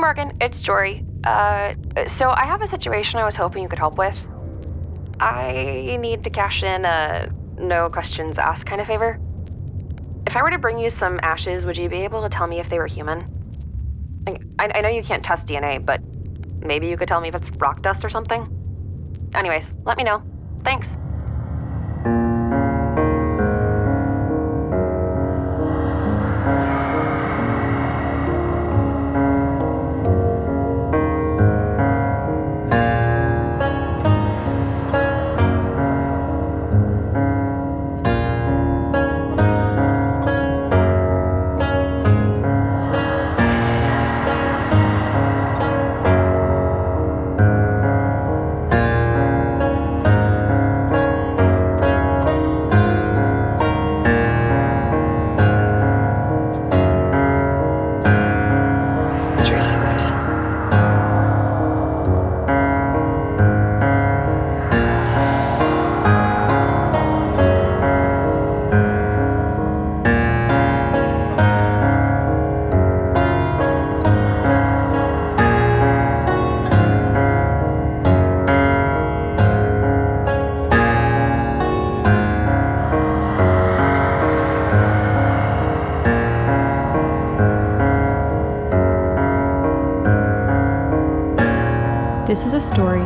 Morgan, it's Jory. Uh, so I have a situation I was hoping you could help with. I need to cash in a no questions asked kind of favor. If I were to bring you some ashes, would you be able to tell me if they were human? I, I know you can't test DNA, but maybe you could tell me if it's rock dust or something? Anyways, let me know. Thanks. This is a story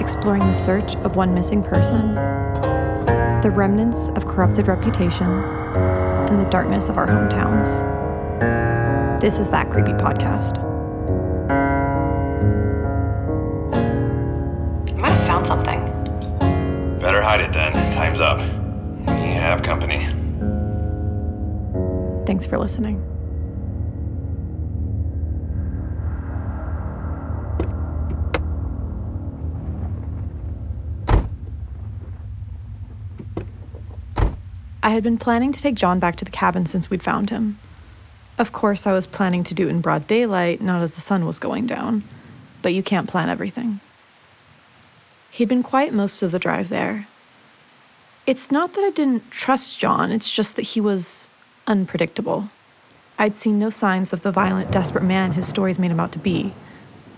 exploring the search of one missing person, the remnants of corrupted reputation, and the darkness of our hometowns. This is That Creepy Podcast. I might have found something. Better hide it then. Time's up. You have company. Thanks for listening. I had been planning to take John back to the cabin since we'd found him. Of course, I was planning to do it in broad daylight, not as the sun was going down. But you can't plan everything. He'd been quiet most of the drive there. It's not that I didn't trust John, it's just that he was unpredictable. I'd seen no signs of the violent, desperate man his stories made him out to be,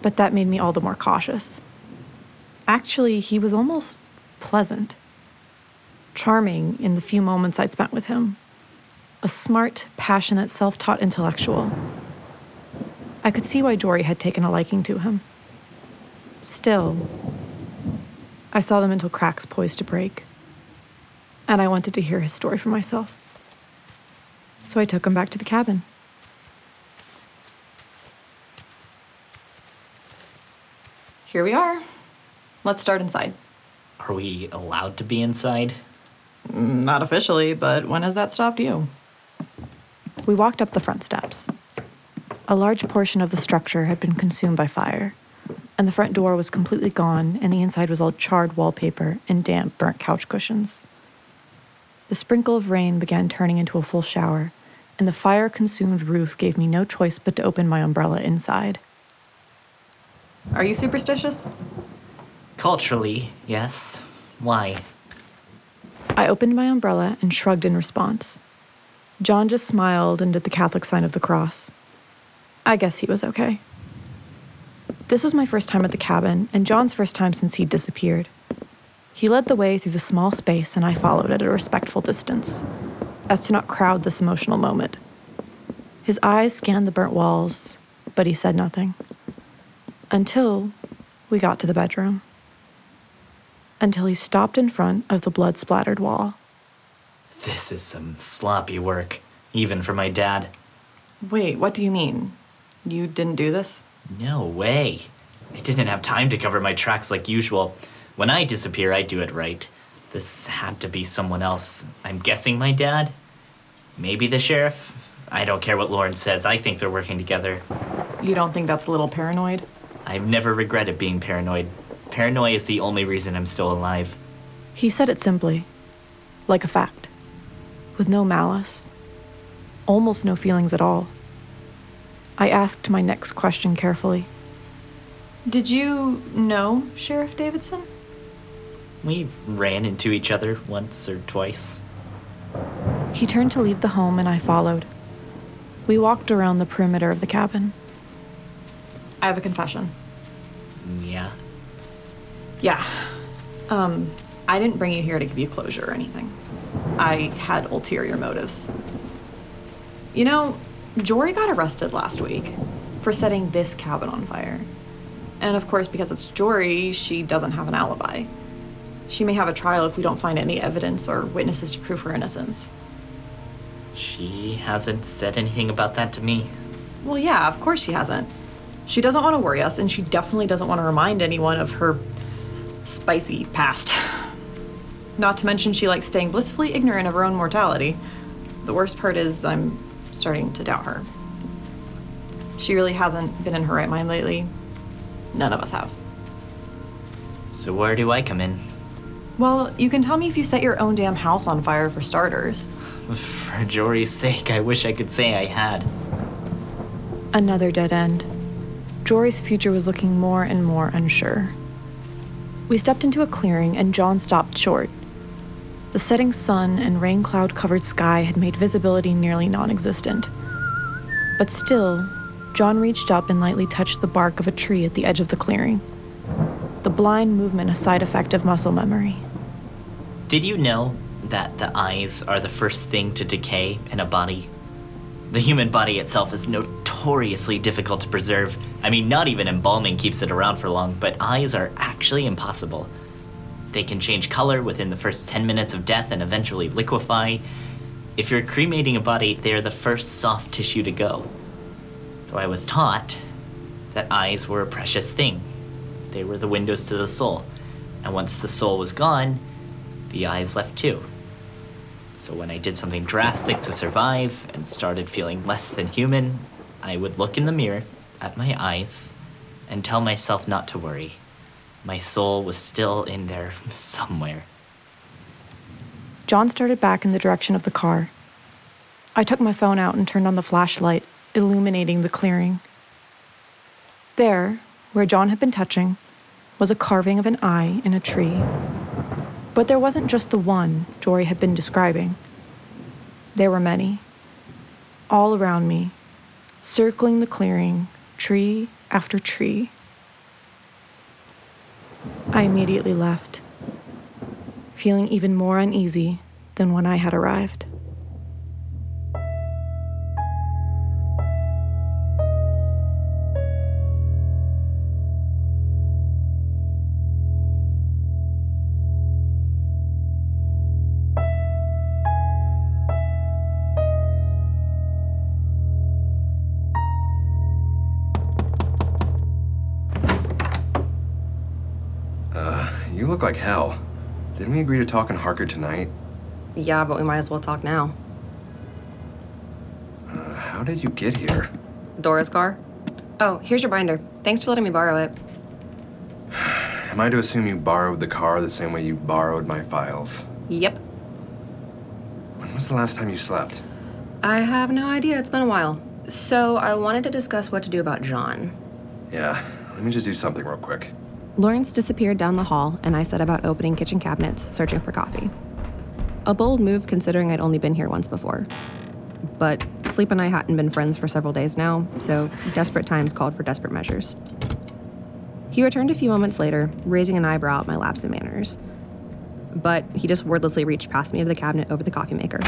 but that made me all the more cautious. Actually, he was almost pleasant, charming in the few moments I'd spent with him. A smart, passionate, self taught intellectual. I could see why Jory had taken a liking to him. Still, I saw the mental cracks poised to break, and I wanted to hear his story for myself. So I took him back to the cabin. Here we are. Let's start inside. Are we allowed to be inside? Not officially, but when has that stopped you? We walked up the front steps. A large portion of the structure had been consumed by fire, and the front door was completely gone, and the inside was all charred wallpaper and damp, burnt couch cushions. The sprinkle of rain began turning into a full shower, and the fire consumed roof gave me no choice but to open my umbrella inside. Are you superstitious? Culturally, yes. Why? I opened my umbrella and shrugged in response. John just smiled and did the Catholic sign of the cross. I guess he was okay. This was my first time at the cabin, and John's first time since he'd disappeared. He led the way through the small space, and I followed at a respectful distance, as to not crowd this emotional moment. His eyes scanned the burnt walls, but he said nothing. Until we got to the bedroom. Until he stopped in front of the blood splattered wall. This is some sloppy work, even for my dad. Wait, what do you mean? You didn't do this? No way. I didn't have time to cover my tracks like usual. When I disappear, I do it right. This had to be someone else. I'm guessing my dad? Maybe the sheriff? I don't care what Lauren says. I think they're working together. You don't think that's a little paranoid? I've never regretted being paranoid. Paranoia is the only reason I'm still alive. He said it simply, like a fact, with no malice, almost no feelings at all. I asked my next question carefully. Did you know Sheriff Davidson? We ran into each other once or twice. He turned to leave the home and I followed. We walked around the perimeter of the cabin. I have a confession. Yeah. Yeah. Um, I didn't bring you here to give you closure or anything. I had ulterior motives. You know, Jory got arrested last week for setting this cabin on fire. And of course, because it's Jory, she doesn't have an alibi. She may have a trial if we don't find any evidence or witnesses to prove her innocence. She hasn't said anything about that to me. Well, yeah, of course she hasn't. She doesn't want to worry us, and she definitely doesn't want to remind anyone of her spicy past. Not to mention, she likes staying blissfully ignorant of her own mortality. The worst part is, I'm starting to doubt her. She really hasn't been in her right mind lately. None of us have. So where do I come in? Well, you can tell me if you set your own damn house on fire for starters. For Jory's sake, I wish I could say I had. Another dead end. Jory's future was looking more and more unsure. We stepped into a clearing and John stopped short. The setting sun and rain cloud covered sky had made visibility nearly non existent. But still, John reached up and lightly touched the bark of a tree at the edge of the clearing. The blind movement a side effect of muscle memory. Did you know that the eyes are the first thing to decay in a body? The human body itself is notoriously difficult to preserve. I mean, not even embalming keeps it around for long, but eyes are actually impossible. They can change color within the first 10 minutes of death and eventually liquefy. If you're cremating a body, they're the first soft tissue to go. So I was taught that eyes were a precious thing. They were the windows to the soul. And once the soul was gone, the eyes left too. So when I did something drastic to survive and started feeling less than human, I would look in the mirror at my eyes and tell myself not to worry. My soul was still in there somewhere. John started back in the direction of the car. I took my phone out and turned on the flashlight, illuminating the clearing. There, where John had been touching, was a carving of an eye in a tree. But there wasn't just the one Jory had been describing. There were many. All around me, circling the clearing, tree after tree. I immediately left, feeling even more uneasy than when I had arrived. You look like hell. Didn't we agree to talk in Harker tonight? Yeah, but we might as well talk now. Uh, how did you get here? Dora's car? Oh, here's your binder. Thanks for letting me borrow it. Am I to assume you borrowed the car the same way you borrowed my files? Yep. When was the last time you slept? I have no idea. It's been a while. So, I wanted to discuss what to do about John. Yeah, let me just do something real quick. Lawrence disappeared down the hall, and I set about opening kitchen cabinets, searching for coffee. A bold move considering I'd only been here once before. But Sleep and I hadn't been friends for several days now, so desperate times called for desperate measures. He returned a few moments later, raising an eyebrow at my lapse in manners. But he just wordlessly reached past me to the cabinet over the coffee maker,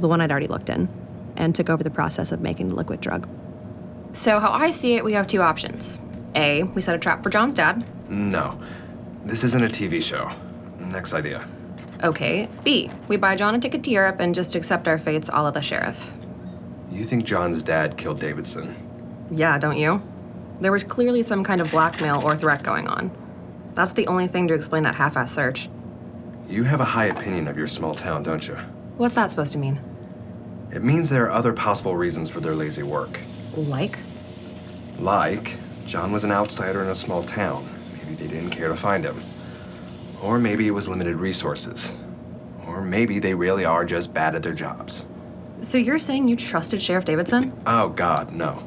the one I'd already looked in, and took over the process of making the liquid drug. So, how I see it, we have two options. A, we set a trap for John's dad. No, this isn't a TV show. Next idea. Okay. B, we buy John a ticket to Europe and just accept our fates all of the sheriff. You think John's dad killed Davidson? Yeah, don't you? There was clearly some kind of blackmail or threat going on. That's the only thing to explain that half ass search. You have a high opinion of your small town, don't you? What's that supposed to mean? It means there are other possible reasons for their lazy work. Like? Like, John was an outsider in a small town. Maybe they didn't care to find him. Or maybe it was limited resources. Or maybe they really are just bad at their jobs. So you're saying you trusted Sheriff Davidson? Oh, God, no.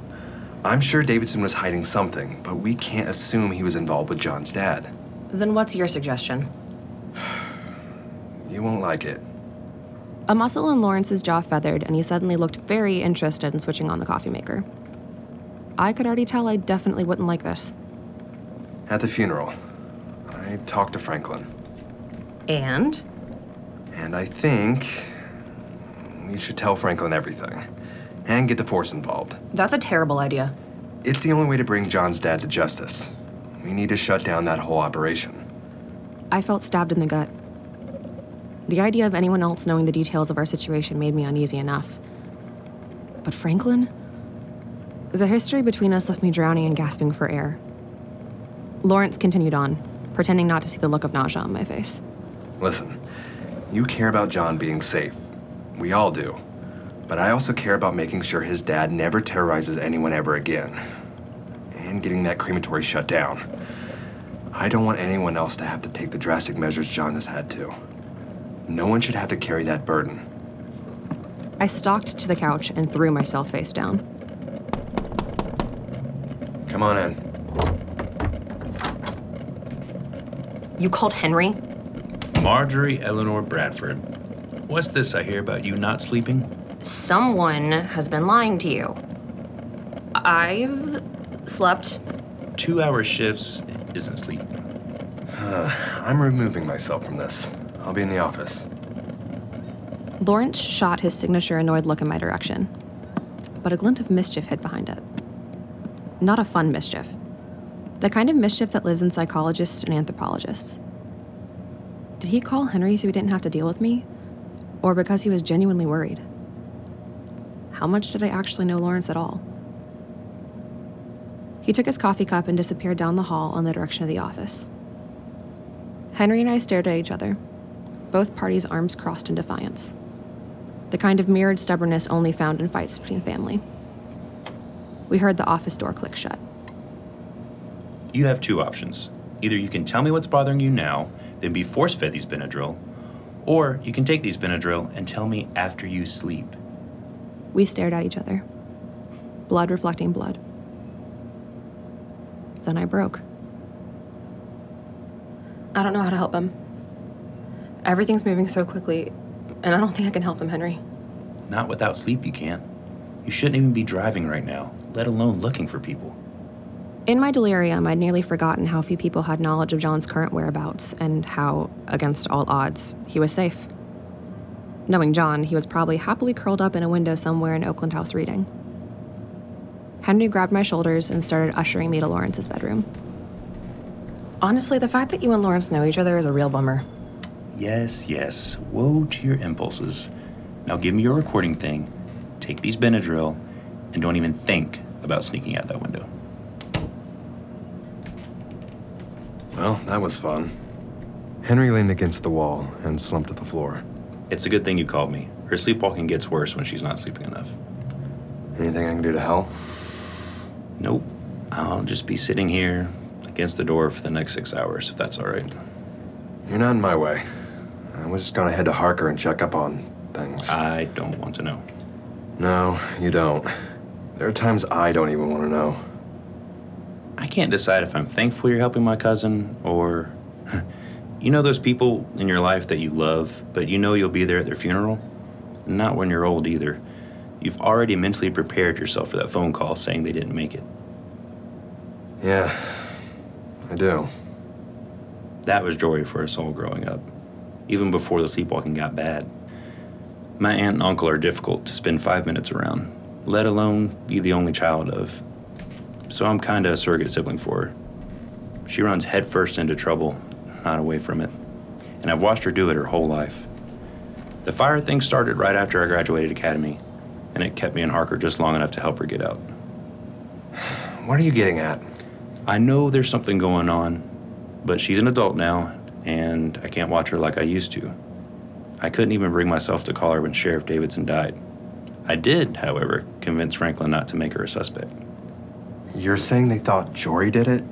I'm sure Davidson was hiding something, but we can't assume he was involved with John's dad. Then what's your suggestion? You won't like it. A muscle in Lawrence's jaw feathered, and he suddenly looked very interested in switching on the coffee maker. I could already tell I definitely wouldn't like this. At the funeral, I talked to Franklin, And? and I think we should tell Franklin everything and get the force involved. That's a terrible idea. It's the only way to bring John's dad to justice. We need to shut down that whole operation. I felt stabbed in the gut. The idea of anyone else knowing the details of our situation made me uneasy enough. But Franklin? The history between us left me drowning and gasping for air. Lawrence continued on, pretending not to see the look of nausea on my face. Listen, you care about John being safe. We all do. But I also care about making sure his dad never terrorizes anyone ever again. And getting that crematory shut down. I don't want anyone else to have to take the drastic measures John has had to. No one should have to carry that burden. I stalked to the couch and threw myself face down. Come on in. You called Henry? Marjorie Eleanor Bradford. What's this I hear about you not sleeping? Someone has been lying to you. I've slept. Two hour shifts isn't sleep. I'm removing myself from this. I'll be in the office. Lawrence shot his signature annoyed look in my direction, but a glint of mischief hid behind it. Not a fun mischief. The kind of mischief that lives in psychologists and anthropologists. Did he call Henry so he didn't have to deal with me? Or because he was genuinely worried? How much did I actually know Lawrence at all? He took his coffee cup and disappeared down the hall in the direction of the office. Henry and I stared at each other, both parties' arms crossed in defiance. The kind of mirrored stubbornness only found in fights between family. We heard the office door click shut. You have two options. Either you can tell me what's bothering you now, then be force fed these Benadryl, or you can take these Benadryl and tell me after you sleep. We stared at each other, blood reflecting blood. Then I broke. I don't know how to help him. Everything's moving so quickly, and I don't think I can help him, Henry. Not without sleep, you can't. You shouldn't even be driving right now, let alone looking for people. In my delirium, I'd nearly forgotten how few people had knowledge of John's current whereabouts and how, against all odds, he was safe. Knowing John, he was probably happily curled up in a window somewhere in Oakland House reading. Henry grabbed my shoulders and started ushering me to Lawrence's bedroom. Honestly, the fact that you and Lawrence know each other is a real bummer. Yes, yes. Woe to your impulses. Now give me your recording thing, take these Benadryl, and don't even think about sneaking out that window. Well, that was fun. Henry leaned against the wall and slumped to the floor. It's a good thing you called me. Her sleepwalking gets worse when she's not sleeping enough. Anything I can do to help? Nope. I'll just be sitting here against the door for the next six hours, if that's all right. You're not in my way. I was just gonna head to Harker and check up on things. I don't want to know. No, you don't. There are times I don't even want to know. I can't decide if I'm thankful you're helping my cousin or. You know those people in your life that you love, but you know you'll be there at their funeral? Not when you're old either. You've already mentally prepared yourself for that phone call saying they didn't make it. Yeah, I do. That was Jory for us all growing up, even before the sleepwalking got bad. My aunt and uncle are difficult to spend five minutes around, let alone be the only child of. So I'm kinda a surrogate sibling for her. She runs headfirst into trouble, not away from it. And I've watched her do it her whole life. The fire thing started right after I graduated academy, and it kept me in Harker just long enough to help her get out. What are you getting at? I know there's something going on, but she's an adult now, and I can't watch her like I used to. I couldn't even bring myself to call her when Sheriff Davidson died. I did, however, convince Franklin not to make her a suspect. You're saying they thought Jory did it?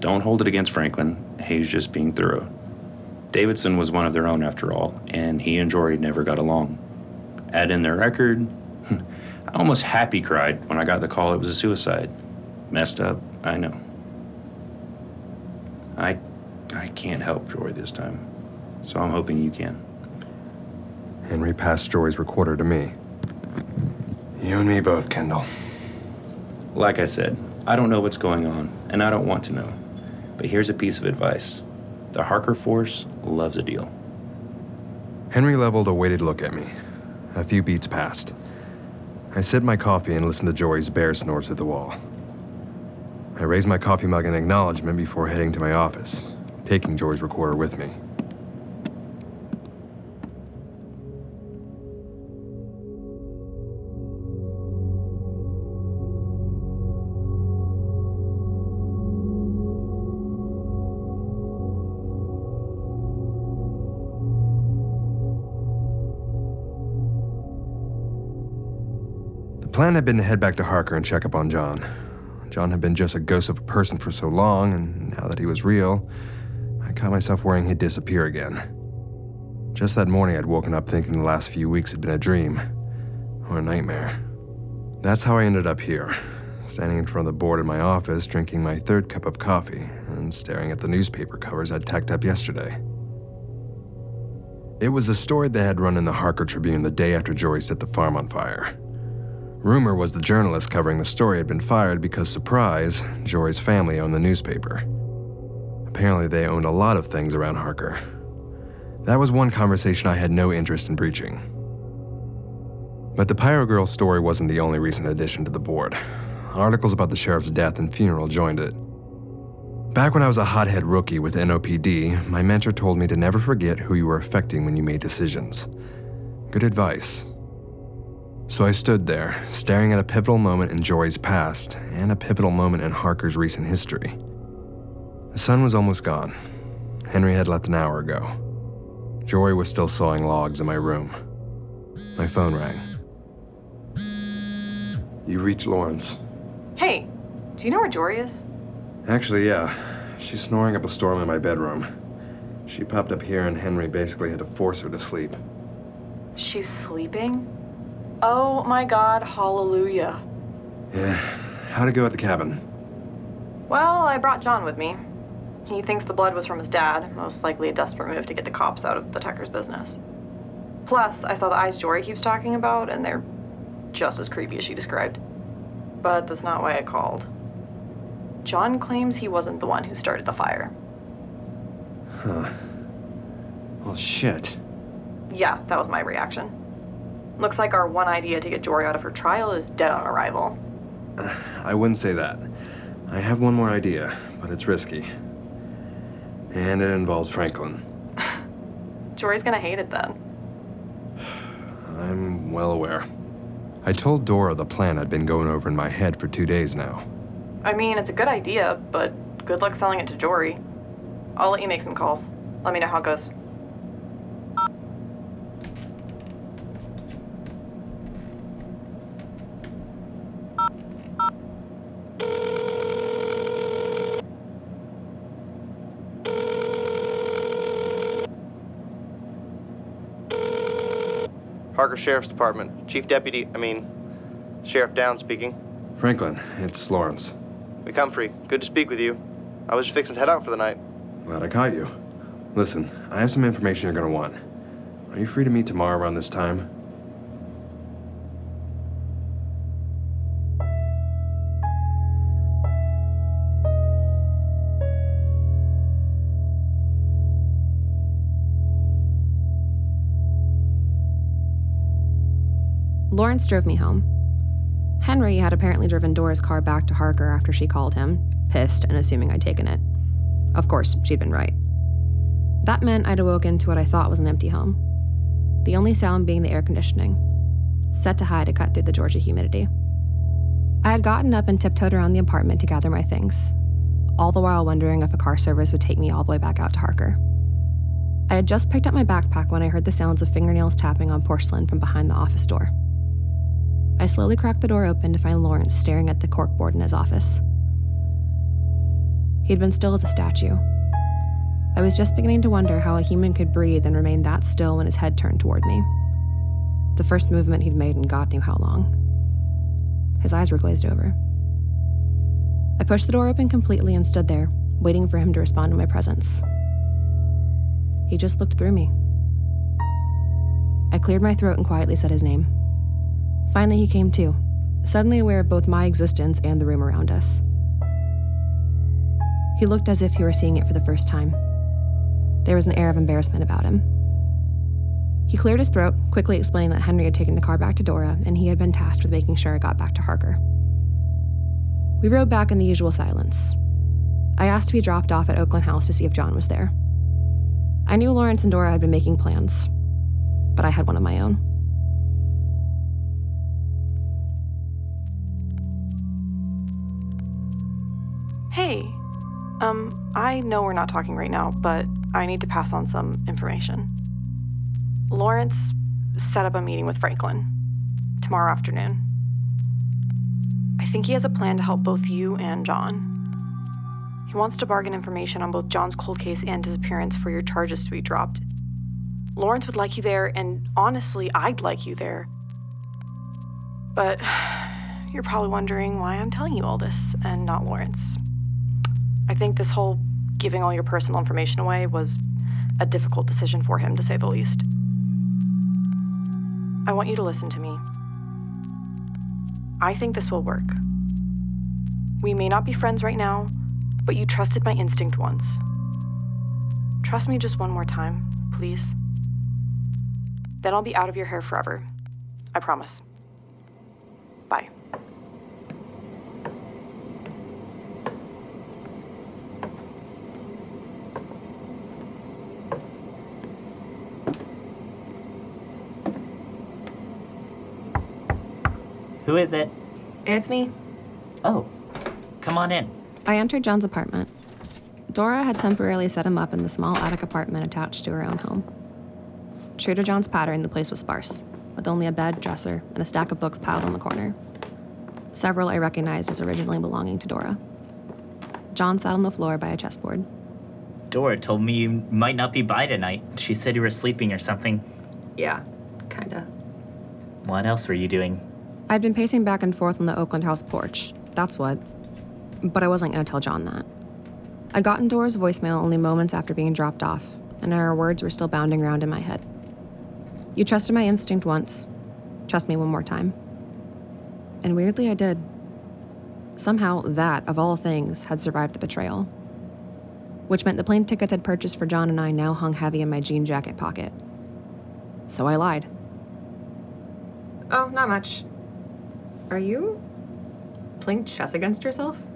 Don't hold it against Franklin. He's just being thorough. Davidson was one of their own after all, and he and Jory never got along. Add in their record. I almost happy cried when I got the call it was a suicide. Messed up, I know. I I can't help Jory this time. So I'm hoping you can. Henry passed Jory's recorder to me. You and me both, Kendall. Like I said, I don't know what's going on, and I don't want to know. But here's a piece of advice the Harker Force loves a deal. Henry leveled a weighted look at me. A few beats passed. I sipped my coffee and listened to Jory's bear snores at the wall. I raised my coffee mug in acknowledgement before heading to my office, taking Jory's recorder with me. Plan had been to head back to Harker and check up on John. John had been just a ghost of a person for so long, and now that he was real, I caught myself worrying he'd disappear again. Just that morning, I'd woken up thinking the last few weeks had been a dream or a nightmare. That's how I ended up here, standing in front of the board in my office, drinking my third cup of coffee and staring at the newspaper covers I'd tacked up yesterday. It was the story that had run in the Harker Tribune the day after Jory set the farm on fire. Rumor was the journalist covering the story had been fired because, surprise, Jory's family owned the newspaper. Apparently, they owned a lot of things around Harker. That was one conversation I had no interest in breaching. But the Pyro Girl story wasn't the only recent addition to the board. Articles about the sheriff's death and funeral joined it. Back when I was a hothead rookie with NOPD, my mentor told me to never forget who you were affecting when you made decisions. Good advice. So I stood there, staring at a pivotal moment in Jory's past and a pivotal moment in Harker's recent history. The sun was almost gone. Henry had left an hour ago. Jory was still sawing logs in my room. My phone rang. You reached Lawrence. Hey, do you know where Jory is? Actually, yeah. She's snoring up a storm in my bedroom. She popped up here, and Henry basically had to force her to sleep. She's sleeping? Oh my god, hallelujah. Yeah. How'd it go at the cabin? Well, I brought John with me. He thinks the blood was from his dad, most likely a desperate move to get the cops out of the Tucker's business. Plus, I saw the eyes Jory keeps talking about, and they're just as creepy as she described. But that's not why I called. John claims he wasn't the one who started the fire. Huh. Well, shit. Yeah, that was my reaction. Looks like our one idea to get Jory out of her trial is dead on arrival. I wouldn't say that. I have one more idea, but it's risky. And it involves Franklin. Jory's gonna hate it then. I'm well aware. I told Dora the plan I'd been going over in my head for two days now. I mean, it's a good idea, but good luck selling it to Jory. I'll let you make some calls. Let me know how it goes. Harker Sheriff's Department. Chief Deputy, I mean, Sheriff Down speaking. Franklin, it's Lawrence. McComfrey, good to speak with you. I was just fixing to head out for the night. Glad I caught you. Listen, I have some information you're gonna want. Are you free to meet tomorrow around this time? Lawrence drove me home. Henry had apparently driven Dora's car back to Harker after she called him, pissed and assuming I'd taken it. Of course, she'd been right. That meant I'd awoken to what I thought was an empty home. The only sound being the air conditioning, set to high to cut through the Georgia humidity. I had gotten up and tiptoed around the apartment to gather my things, all the while wondering if a car service would take me all the way back out to Harker. I had just picked up my backpack when I heard the sounds of fingernails tapping on porcelain from behind the office door. I slowly cracked the door open to find Lawrence staring at the corkboard in his office. He'd been still as a statue. I was just beginning to wonder how a human could breathe and remain that still when his head turned toward me. The first movement he'd made in God knew how long. His eyes were glazed over. I pushed the door open completely and stood there, waiting for him to respond to my presence. He just looked through me. I cleared my throat and quietly said his name. Finally, he came to, suddenly aware of both my existence and the room around us. He looked as if he were seeing it for the first time. There was an air of embarrassment about him. He cleared his throat, quickly explaining that Henry had taken the car back to Dora and he had been tasked with making sure it got back to Harker. We rode back in the usual silence. I asked to be dropped off at Oakland House to see if John was there. I knew Lawrence and Dora had been making plans, but I had one of my own. Um, I know we're not talking right now, but I need to pass on some information. Lawrence set up a meeting with Franklin tomorrow afternoon. I think he has a plan to help both you and John. He wants to bargain information on both John's cold case and disappearance for your charges to be dropped. Lawrence would like you there, and honestly, I'd like you there. But you're probably wondering why I'm telling you all this and not Lawrence. I think this whole giving all your personal information away was a difficult decision for him, to say the least. I want you to listen to me. I think this will work. We may not be friends right now, but you trusted my instinct once. Trust me just one more time, please. Then I'll be out of your hair forever. I promise. Bye. Who is it? It's me. Oh, come on in. I entered John's apartment. Dora had temporarily set him up in the small attic apartment attached to her own home. True to John's pattern, the place was sparse, with only a bed, dresser, and a stack of books piled on the corner. Several I recognized as originally belonging to Dora. John sat on the floor by a chessboard. Dora told me you might not be by tonight. She said you were sleeping or something. Yeah, kinda. What else were you doing? I'd been pacing back and forth on the Oakland House porch. That's what. But I wasn't gonna tell John that. I'd gotten Dora's voicemail only moments after being dropped off, and her words were still bounding around in my head. You trusted my instinct once. Trust me one more time. And weirdly, I did. Somehow, that, of all things, had survived the betrayal. Which meant the plane tickets I'd purchased for John and I now hung heavy in my jean jacket pocket. So I lied. Oh, not much. Are you playing chess against yourself?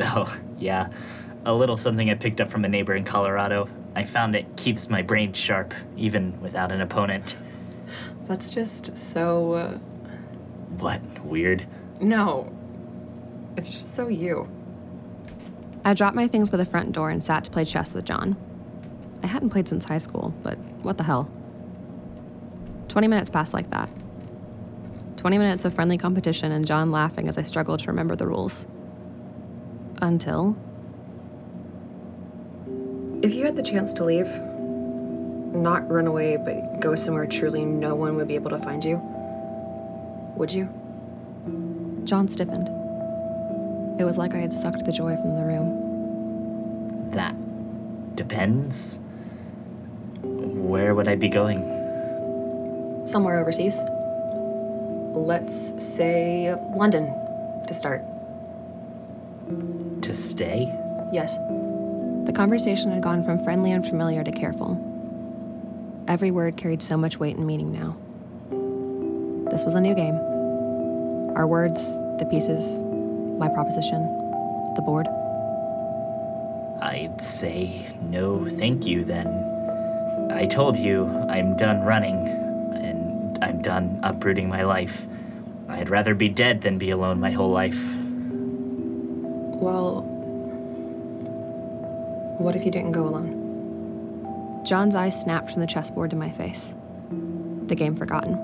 Oh, yeah. A little something I picked up from a neighbor in Colorado. I found it keeps my brain sharp, even without an opponent. That's just so. Uh, What? Weird? no. It's just so you. I dropped my things by the front door and sat to play chess with John. I hadn't played since high school, but what the hell? 20 minutes passed like that. 20 minutes of friendly competition and John laughing as I struggled to remember the rules. Until. If you had the chance to leave, not run away, but go somewhere truly no one would be able to find you, would you? John stiffened. It was like I had sucked the joy from the room. That depends. Where would I be going? Somewhere overseas. Let's say London to start. To stay? Yes. The conversation had gone from friendly and familiar to careful. Every word carried so much weight and meaning now. This was a new game. Our words, the pieces, my proposition, the board. I'd say no thank you then. I told you I'm done running, and I'm done uprooting my life. I'd rather be dead than be alone my whole life. Well, what if you didn't go alone? John's eyes snapped from the chessboard to my face. The game forgotten.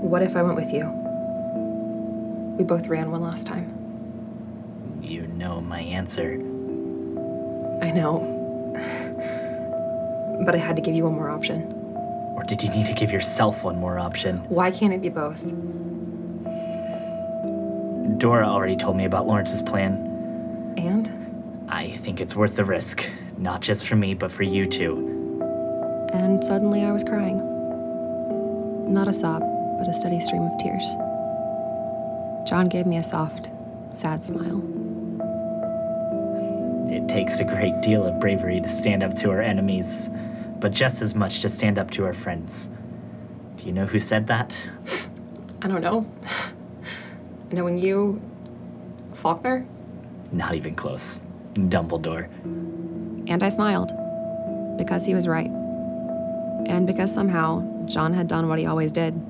What if I went with you? We both ran one last time. You know my answer. I know. but I had to give you one more option. Did you need to give yourself one more option? Why can't it be both? Dora already told me about Lawrence's plan. And? I think it's worth the risk, not just for me, but for you too. And suddenly I was crying. Not a sob, but a steady stream of tears. John gave me a soft, sad smile. It takes a great deal of bravery to stand up to our enemies, but just as much to stand up to our friends. Do you know who said that? I don't know. Knowing you, Faulkner? Not even close. Dumbledore. And I smiled. Because he was right. And because somehow John had done what he always did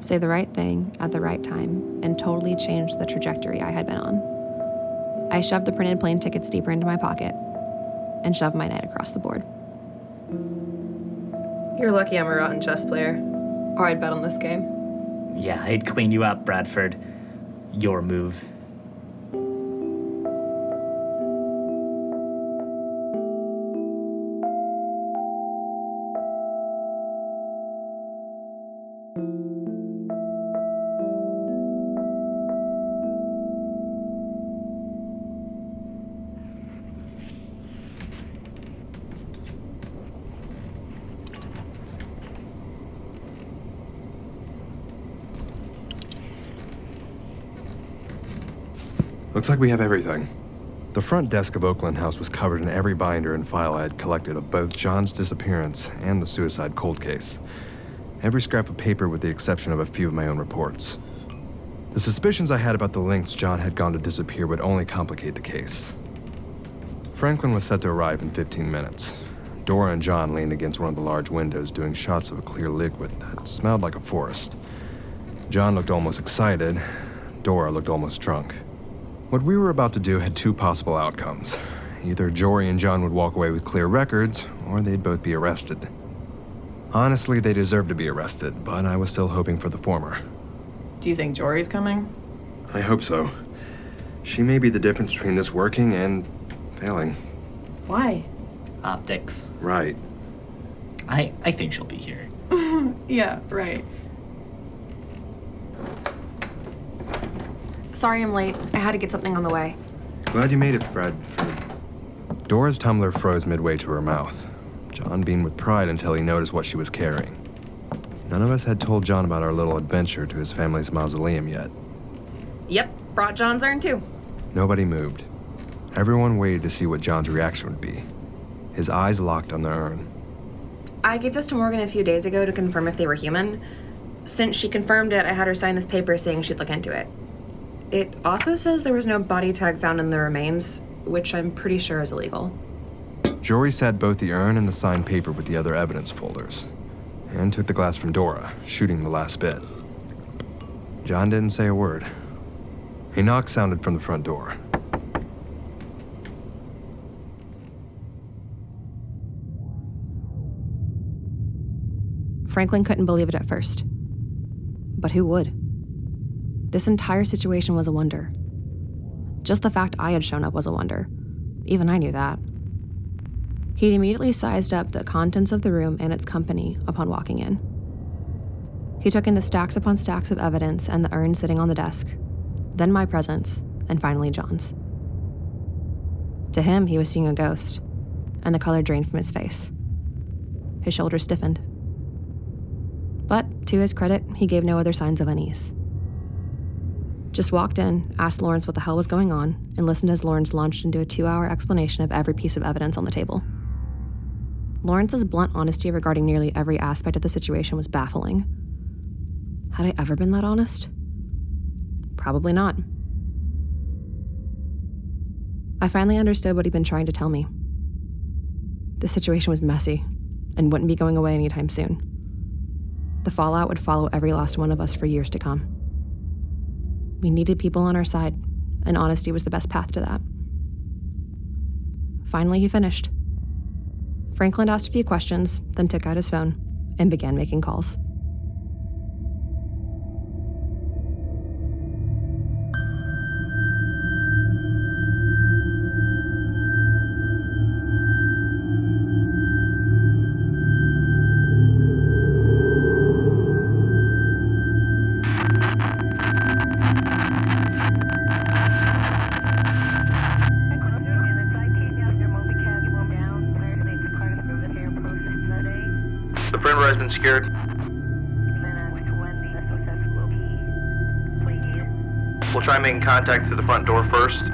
say the right thing at the right time and totally change the trajectory I had been on. I shoved the printed plane tickets deeper into my pocket and shoved my knight across the board. You're lucky I'm a rotten chess player. Or I'd bet on this game. Yeah, I'd clean you up, Bradford. Your move. Looks like we have everything. The front desk of Oakland House was covered in every binder and file I had collected of both John's disappearance and the suicide cold case. Every scrap of paper with the exception of a few of my own reports. The suspicions I had about the lengths John had gone to disappear would only complicate the case. Franklin was set to arrive in 15 minutes. Dora and John leaned against one of the large windows doing shots of a clear liquid that smelled like a forest. John looked almost excited. Dora looked almost drunk. What we were about to do had two possible outcomes. Either Jory and John would walk away with clear records, or they'd both be arrested. Honestly, they deserved to be arrested, but I was still hoping for the former. Do you think Jory's coming? I hope so. She may be the difference between this working and failing. Why? Optics. Right. I, I think she'll be here. Yeah, right. Sorry I'm late. I had to get something on the way. Glad you made it, Bradford. Dora's tumbler froze midway to her mouth. John beamed with pride until he noticed what she was carrying. None of us had told John about our little adventure to his family's mausoleum yet. Yep, brought John's urn too. Nobody moved. Everyone waited to see what John's reaction would be. His eyes locked on the urn. I gave this to Morgan a few days ago to confirm if they were human. Since she confirmed it, I had her sign this paper saying she'd look into it. It also says there was no body tag found in the remains, which I'm pretty sure is illegal. Jory sat both the urn and the signed paper with the other evidence folders, and took the glass from Dora, shooting the last bit. John didn't say a word. A knock sounded from the front door. Franklin couldn't believe it at first. But who would? This entire situation was a wonder. Just the fact I had shown up was a wonder. Even I knew that. He'd immediately sized up the contents of the room and its company upon walking in. He took in the stacks upon stacks of evidence and the urn sitting on the desk, then my presence, and finally John's. To him, he was seeing a ghost, and the color drained from his face. His shoulders stiffened. But to his credit, he gave no other signs of unease. Just walked in, asked Lawrence what the hell was going on, and listened as Lawrence launched into a two hour explanation of every piece of evidence on the table. Lawrence's blunt honesty regarding nearly every aspect of the situation was baffling. Had I ever been that honest? Probably not. I finally understood what he'd been trying to tell me. The situation was messy and wouldn't be going away anytime soon. The fallout would follow every last one of us for years to come. We needed people on our side, and honesty was the best path to that. Finally, he finished. Franklin asked a few questions, then took out his phone and began making calls. The perimeter has been secured. We'll try making contact through the front door first.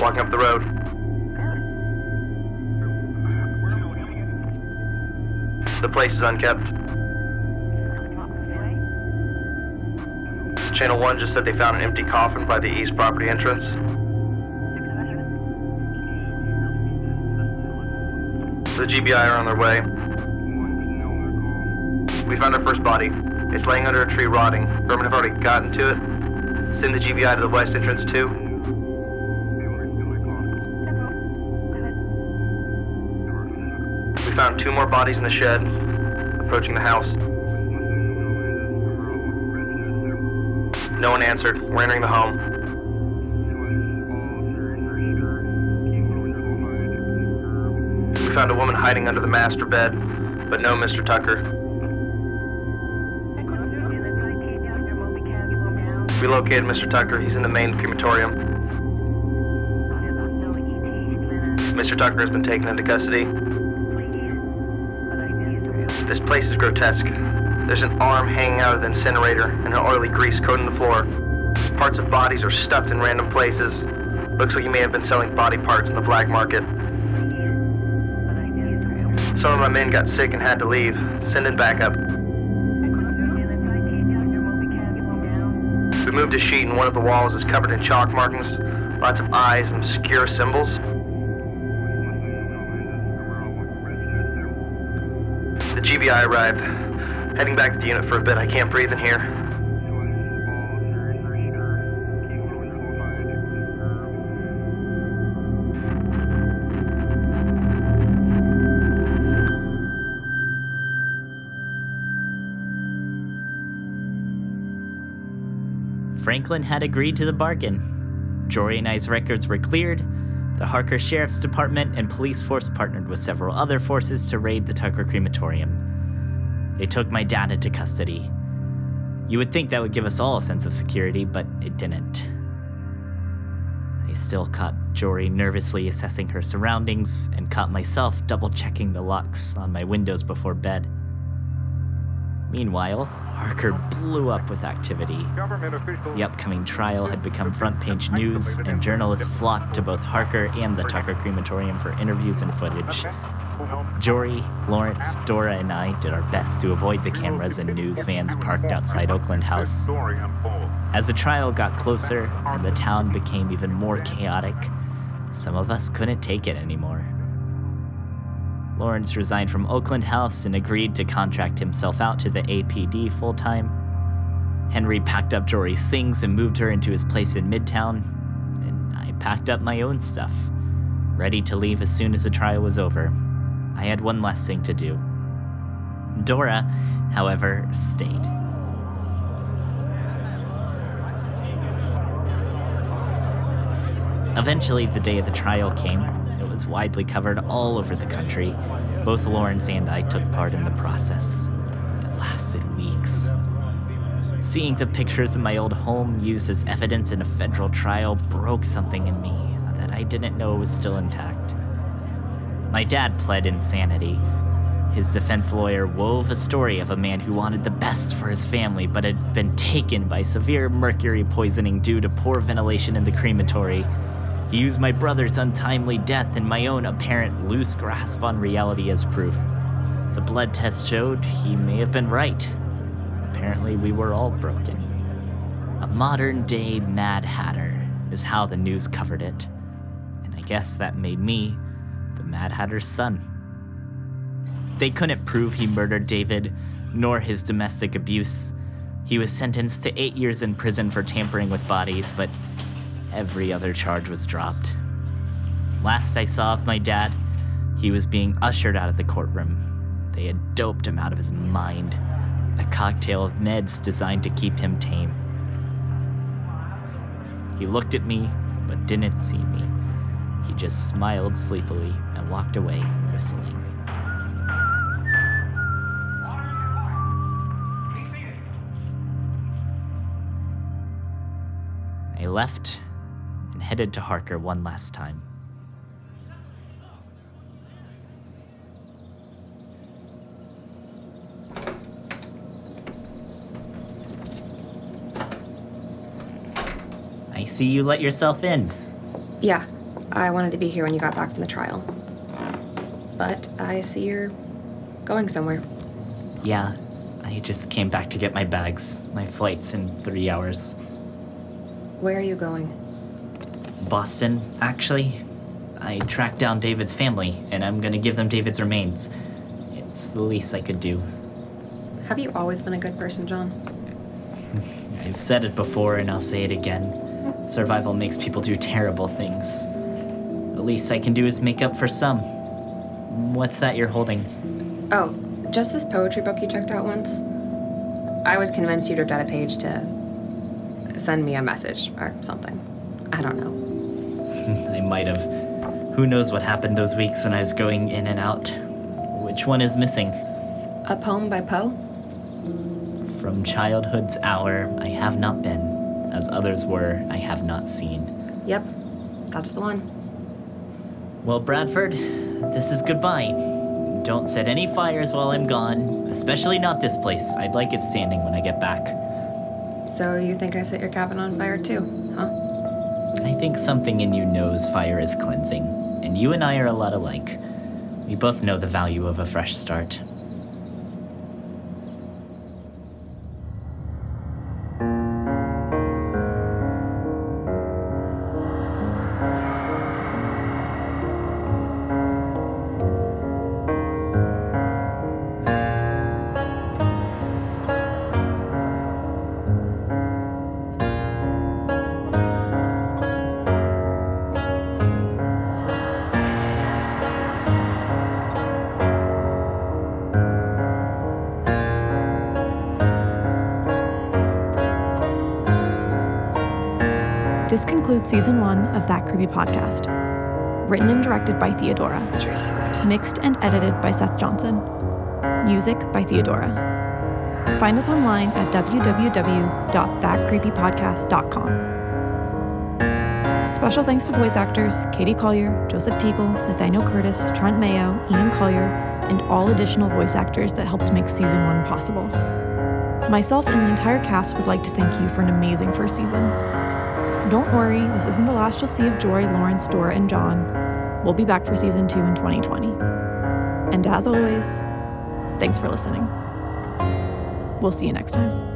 Walking up the road. The place is unkept. Channel 1 just said they found an empty coffin by the east property entrance. The GBI are on their way. We found our first body. It's laying under a tree rotting. Vermin have already gotten to it. Send the GBI to the west entrance too. We found two more bodies in the shed, approaching the house. No one answered. We're entering the home. Found a woman hiding under the master bed, but no Mr. Tucker. We located Mr. Tucker. He's in the main crematorium. Mr. Tucker has been taken into custody. This place is grotesque. There's an arm hanging out of the incinerator and an oily grease coating the floor. Parts of bodies are stuffed in random places. Looks like he may have been selling body parts in the black market. Some of my men got sick and had to leave. Sending backup. We moved a sheet and one of the walls is covered in chalk markings, lots of eyes and obscure symbols. The GBI arrived. Heading back to the unit for a bit. I can't breathe in here. Franklin had agreed to the bargain. Jory and I's records were cleared. The Harker Sheriff's Department and police force partnered with several other forces to raid the Tucker crematorium. They took my dad into custody. You would think that would give us all a sense of security, but it didn't. I still caught Jory nervously assessing her surroundings and caught myself double checking the locks on my windows before bed. Meanwhile, Harker blew up with activity. The upcoming trial had become front page news, and journalists flocked to both Harker and the Tucker crematorium for interviews and footage. Jory, Lawrence, Dora, and I did our best to avoid the cameras and news vans parked outside Oakland House. As the trial got closer and the town became even more chaotic, some of us couldn't take it anymore. Lawrence resigned from Oakland House and agreed to contract himself out to the APD full time. Henry packed up Jory's things and moved her into his place in Midtown, and I packed up my own stuff, ready to leave as soon as the trial was over. I had one last thing to do. Dora, however, stayed. Eventually, the day of the trial came. It was widely covered all over the country. Both Lawrence and I took part in the process. It lasted weeks. Seeing the pictures of my old home used as evidence in a federal trial broke something in me that I didn't know was still intact. My dad pled insanity. His defense lawyer wove a story of a man who wanted the best for his family but had been taken by severe mercury poisoning due to poor ventilation in the crematory. He used my brother's untimely death and my own apparent loose grasp on reality as proof. The blood test showed he may have been right. Apparently, we were all broken. A modern day Mad Hatter is how the news covered it. And I guess that made me the Mad Hatter's son. They couldn't prove he murdered David, nor his domestic abuse. He was sentenced to eight years in prison for tampering with bodies, but every other charge was dropped. Last I saw of my dad, he was being ushered out of the courtroom. They had doped him out of his mind, a cocktail of meds designed to keep him tame. He looked at me, but didn't see me. He just smiled sleepily and walked away, whistling. I left and headed to Harker one last time. I see you let yourself in. Yeah, I wanted to be here when you got back from the trial. But I see you're going somewhere. Yeah, I just came back to get my bags. My flight's in three hours. Where are you going? Boston, actually. I tracked down David's family, and I'm gonna give them David's remains. It's the least I could do. Have you always been a good person, John? I've said it before, and I'll say it again. Survival makes people do terrible things. The least I can do is make up for some. What's that you're holding? Oh, just this poetry book you checked out once? I was convinced you'd ripped out a page to send me a message or something. I don't know. I might have. Who knows what happened those weeks when I was going in and out? Which one is missing? A poem by Poe? From childhood's hour, I have not been. As others were, I have not seen. Yep, that's the one. Well, Bradford, this is goodbye. Don't set any fires while I'm gone, especially not this place. I'd like it standing when I get back. So you think I set your cabin on fire too? I think something in you knows fire is cleansing, and you and I are a lot alike. We both know the value of a fresh start. Creepy Podcast. Written and directed by Theodora. Mixed and edited by Seth Johnson. Music by Theodora. Find us online at www.thatcreepypodcast.com. Special thanks to voice actors Katie Collier, Joseph Teagle, Nathaniel Curtis, Trent Mayo, Ian Collier, and all additional voice actors that helped make season one possible. Myself and the entire cast would like to thank you for an amazing first season. Don't worry, this isn't the last you'll see of Jory, Lawrence, Dora, and John. We'll be back for season two in 2020. And as always, thanks for listening. We'll see you next time.